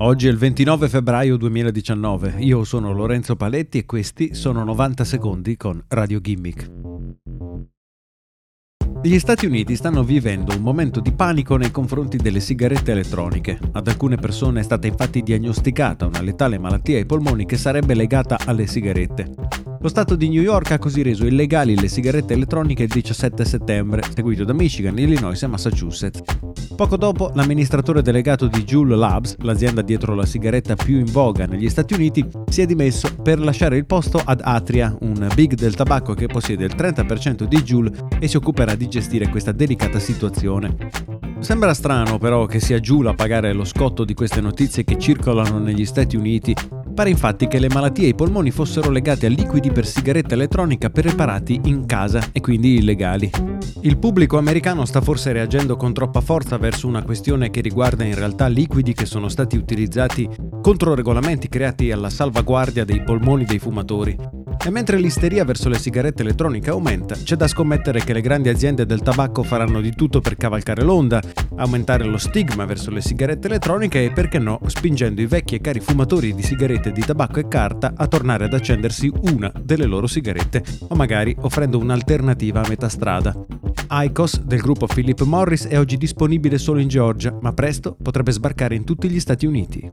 Oggi è il 29 febbraio 2019, io sono Lorenzo Paletti e questi sono 90 secondi con Radio Gimmick. Gli Stati Uniti stanno vivendo un momento di panico nei confronti delle sigarette elettroniche. Ad alcune persone è stata infatti diagnosticata una letale malattia ai polmoni che sarebbe legata alle sigarette. Lo Stato di New York ha così reso illegali le sigarette elettroniche il 17 settembre, seguito da Michigan, Illinois e Massachusetts. Poco dopo, l'amministratore delegato di Juul Labs, l'azienda dietro la sigaretta più in voga negli Stati Uniti, si è dimesso per lasciare il posto ad Atria, un big del tabacco che possiede il 30% di Juul e si occuperà di gestire questa delicata situazione. Sembra strano però che sia Juul a pagare lo scotto di queste notizie che circolano negli Stati Uniti Pare infatti che le malattie ai polmoni fossero legate a liquidi per sigaretta elettronica preparati in casa e quindi illegali. Il pubblico americano sta forse reagendo con troppa forza verso una questione che riguarda in realtà liquidi che sono stati utilizzati contro regolamenti creati alla salvaguardia dei polmoni dei fumatori e mentre l'isteria verso le sigarette elettroniche aumenta, c'è da scommettere che le grandi aziende del tabacco faranno di tutto per cavalcare l'onda, aumentare lo stigma verso le sigarette elettroniche e perché no, spingendo i vecchi e cari fumatori di sigarette di tabacco e carta a tornare ad accendersi una delle loro sigarette o magari offrendo un'alternativa a metà strada. ICOS del gruppo Philip Morris è oggi disponibile solo in Georgia, ma presto potrebbe sbarcare in tutti gli Stati Uniti.